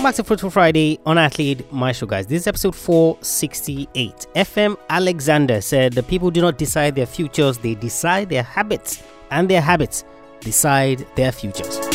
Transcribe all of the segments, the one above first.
Welcome back to Fruitful Friday on Athlete Maestro, guys. This is episode 468. FM Alexander said the people do not decide their futures, they decide their habits, and their habits decide their futures.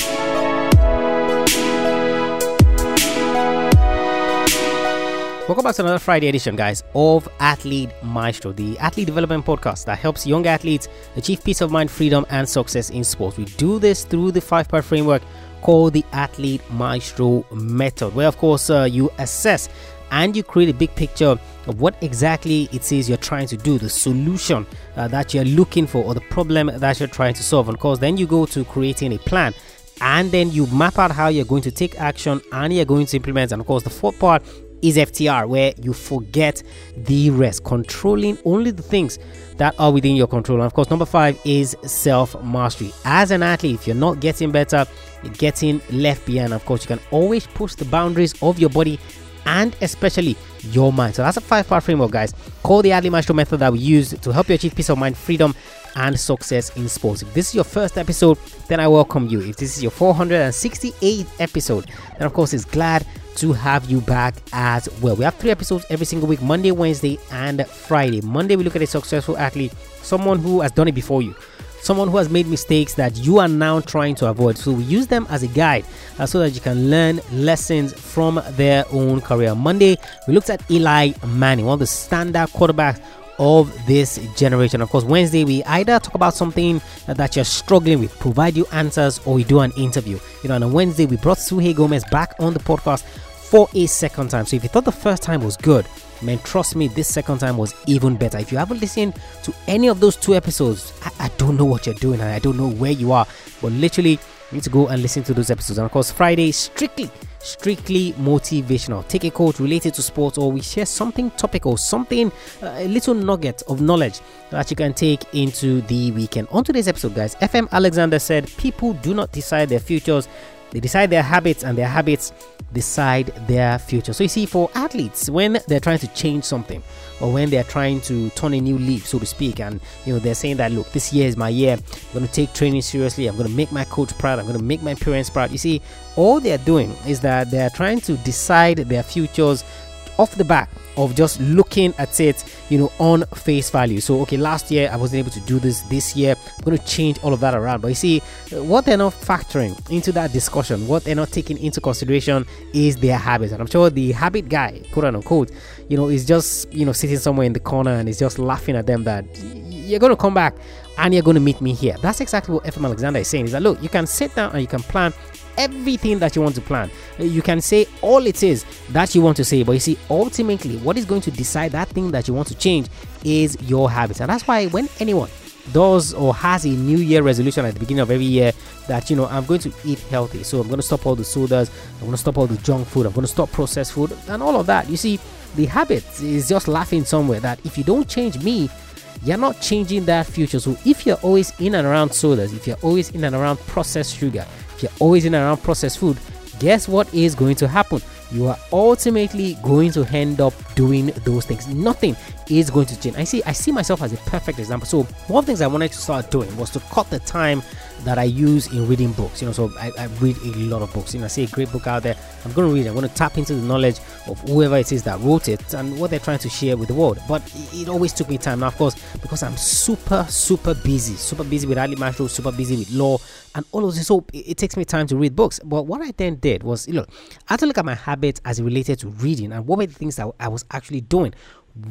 Welcome back to another Friday edition, guys, of Athlete Maestro, the athlete development podcast that helps young athletes achieve peace of mind, freedom, and success in sports. We do this through the five part framework called the Athlete Maestro Method, where, of course, uh, you assess and you create a big picture of what exactly it is you're trying to do, the solution uh, that you're looking for, or the problem that you're trying to solve. And of course, then you go to creating a plan and then you map out how you're going to take action and you're going to implement. And of course, the fourth part is FTR, where you forget the rest, controlling only the things that are within your control. And of course, number five is self mastery. As an athlete, if you're not getting better, you're getting left behind. Of course, you can always push the boundaries of your body and especially your mind. So that's a five part framework, guys, Call the Athlete Maestro method that we use to help you achieve peace of mind, freedom, and success in sports. If this is your first episode, then I welcome you. If this is your 468th episode, then of course it's glad to have you back as well. We have three episodes every single week Monday, Wednesday, and Friday. Monday, we look at a successful athlete, someone who has done it before you. Someone who has made mistakes that you are now trying to avoid. So, we use them as a guide uh, so that you can learn lessons from their own career. Monday, we looked at Eli Manning, one of the standout quarterbacks of this generation. Of course, Wednesday we either talk about something that you're struggling with, provide you answers, or we do an interview. You know, on Wednesday we brought Suhey Gomez back on the podcast for a second time. So if you thought the first time was good, man, trust me, this second time was even better. If you haven't listened to any of those two episodes, I, I don't know what you're doing and I don't know where you are, but literally, you need to go and listen to those episodes. And of course, Friday, strictly strictly motivational. Take a quote related to sports, or we share something topical, something, uh, a little nugget of knowledge that you can take into the weekend. On today's episode, guys, FM Alexander said people do not decide their futures, they decide their habits, and their habits decide their future. So you see, for athletes, when they're trying to change something or when they're trying to turn a new leaf, so to speak, and you know they're saying that look, this year is my year. I'm going to take training seriously. I'm going to make my coach proud. I'm going to make my parents proud. You see, all they're doing is that they're trying to decide their futures off the back of just looking at it, you know, on face value. So, okay, last year I wasn't able to do this. This year I'm going to change all of that around. But you see, what they're not factoring into that discussion, what they're not taking into consideration is their habits. And I'm sure the habit guy, quote unquote, you know, is just, you know, sitting somewhere in the corner and is just laughing at them that you're going to come back and you're going to meet me here. That's exactly what FM Alexander is saying. Is that look, you can sit down and you can plan everything that you want to plan. Uh, you can say all it is that you want to say, but you see, ultimately, what is going to decide that thing that you want to change is your habits. And that's why when anyone does or has a new year resolution at the beginning of every year that you know I'm going to eat healthy, so I'm going to stop all the sodas, I'm going to stop all the junk food, I'm going to stop processed food, and all of that. You see, the habit is just laughing somewhere that if you don't change me, you're not changing that future. So if you're always in and around sodas, if you're always in and around processed sugar, if you're always in around processed food, guess what is going to happen? You are ultimately going to end up doing those things. Nothing is going to change. I see I see myself as a perfect example. So one of the things I wanted to start doing was to cut the time that I use in reading books. You know, so I, I read a lot of books. You know, I see a great book out there. I'm to read. It. I'm to tap into the knowledge of whoever it is that wrote it and what they're trying to share with the world. But it, always took me time. Now, of course, because I'm super super busy, super busy with Athlete Maestro, super busy with law and all of this. So it, it, takes me time to read books. But what I then did was, you know, I had to look at my habits as it related to reading and what were the things that I was actually doing?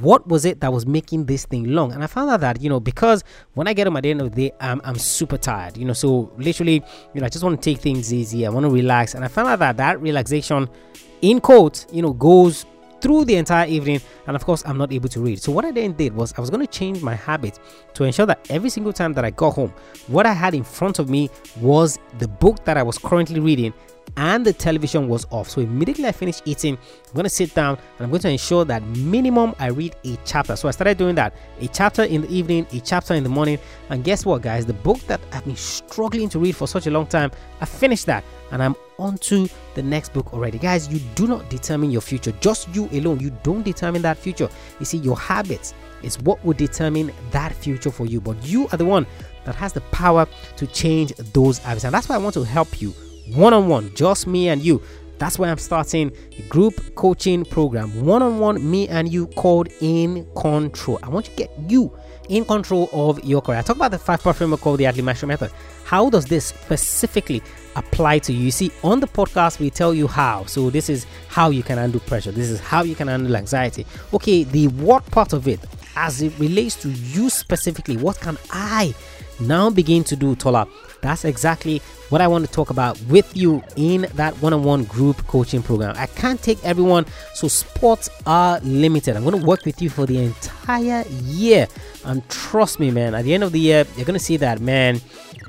What was it that was making this thing long? And i found out that you know because when i get home at the end of the day i'm, I'm super tired you know so literally you know i just want to take things easy i want to relax. And i found out that that relaxation in quotes you know goes through the entire evening and of course i'm not able to read so what i then did was i was going to change my habit to ensure that every single time that i got home what i had in front of me was the book that i was currently reading and the television was off. So immediately I finished eating, I'm going to sit down and I'm going to ensure that minimum I read a chapter. So I started doing that a chapter in the evening, a chapter in the morning. And guess what, guys? The book that I've been struggling to read for such a long time, I finished that and I'm on to the next book already. Guys, you do not determine your future, just you alone. You don't determine that future. You see, your habits is what will determine that future for you, but you are the one that has the power to change those habits. And that's why I want to help you one on one, just me and you, That's why I'm starting a group coaching program, one on one, me and you, called In Control. I want to get you in control of your career. I talk about the five part framework called the Athlete Maestro Method. How does this specifically apply to you? You see, on the podcast, we tell you how. So, this is how you can handle pressure, this is how you can handle anxiety. Okay, the what part of it, as it relates to you specifically, what can I now begin to do, Tola? That's exactly what I want to talk about with you in that one on one group coaching program. I can't take everyone, so sports are limited. I'm going to work with you for the entire year. And trust me, man, at the end of the year, you're going to see that, man,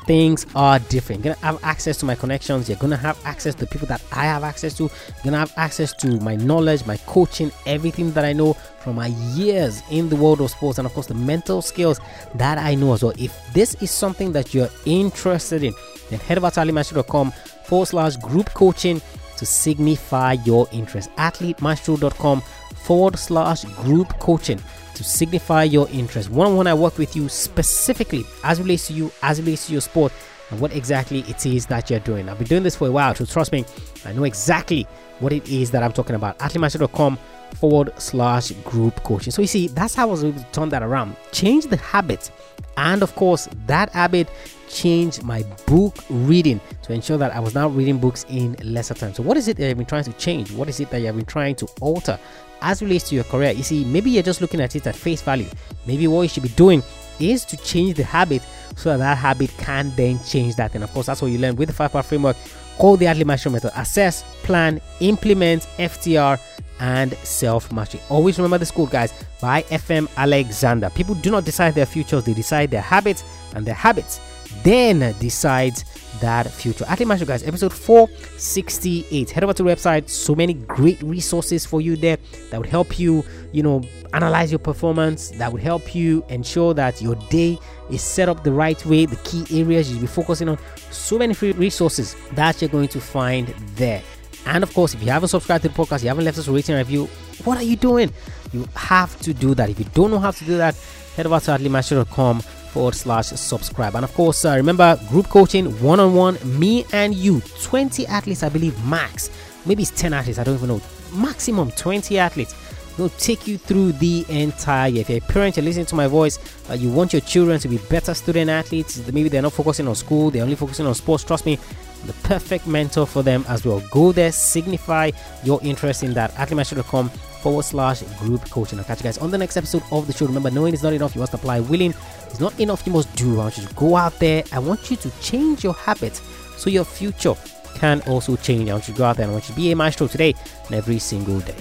things are different. You're gonna have access to my connections. You're gonna have access to people that I have access to. You're gonna have access to my knowledge, my coaching, everything that I know from my years in the world of sports, and of course the mental skills that I know as well. If this is something that you're interested in, then head over to forward slash group coaching to signify your interest. Athletemaestro.com forward slash group coaching to signify your interest. One on one, I work with you specifically as relates to you, as relates to your sport, and what exactly it is that you're doing. I've been doing this for a while, so trust me, I know exactly what it is that I'm talking about. Athletemaestro.com forward slash group coaching. So you see, that's how I was able to turn that around. Change the habit. And of course, that habit changed my book reading to ensure that I was now reading books in lesser time. So, what is it that you've been trying to change? What is it that you've been trying to alter as relates to your career? You see, maybe you're just looking at it at face value. Maybe what you should be doing is to change the habit so that that habit can then change that. And of course, that's what you learn with the five part framework called the Athlete Maestro Method assess, plan, implement, FTR, and self mastery. Always remember the school, guys, by FM Alexander. People do not decide their futures, they decide their habits, and their habits then decides that future. Athlete Maestro, guys, episode 468. Head over to the website. So many great resources for you there that would help you, you know, analyze your performance, that would help you ensure that your day is set up the right way, the key areas you should be focusing on. So many free resources that you're going to find there. And of course, if you haven't subscribed to the podcast, you haven't left us a rating review, what are you doing? You have to do that. If you don't know how to do that, head over to athletemaestro.com forward slash subscribe. And of course, uh, remember group coaching, one on one, me and you, 20 athletes, I believe, max. Maybe it's 10 athletes, I don't even know. Maximum 20 athletes. We'll take you through the entire year. If you're a parent, you're listening to my voice, uh, you want your children to be better student athletes, maybe they're not focusing on school, they're only focusing on sports. Trust me, the perfect mentor for them as well. Go there, signify your interest in that. athletemaestro.com forward slash group coaching. I'll catch you guys on the next episode of the show. Remember, knowing is not enough, you must apply. Willing is not enough, you must do. I want you to go out there. I want you to change your habits so your future can also change. I want you to go out there and I want you to be a maestro today and every single day.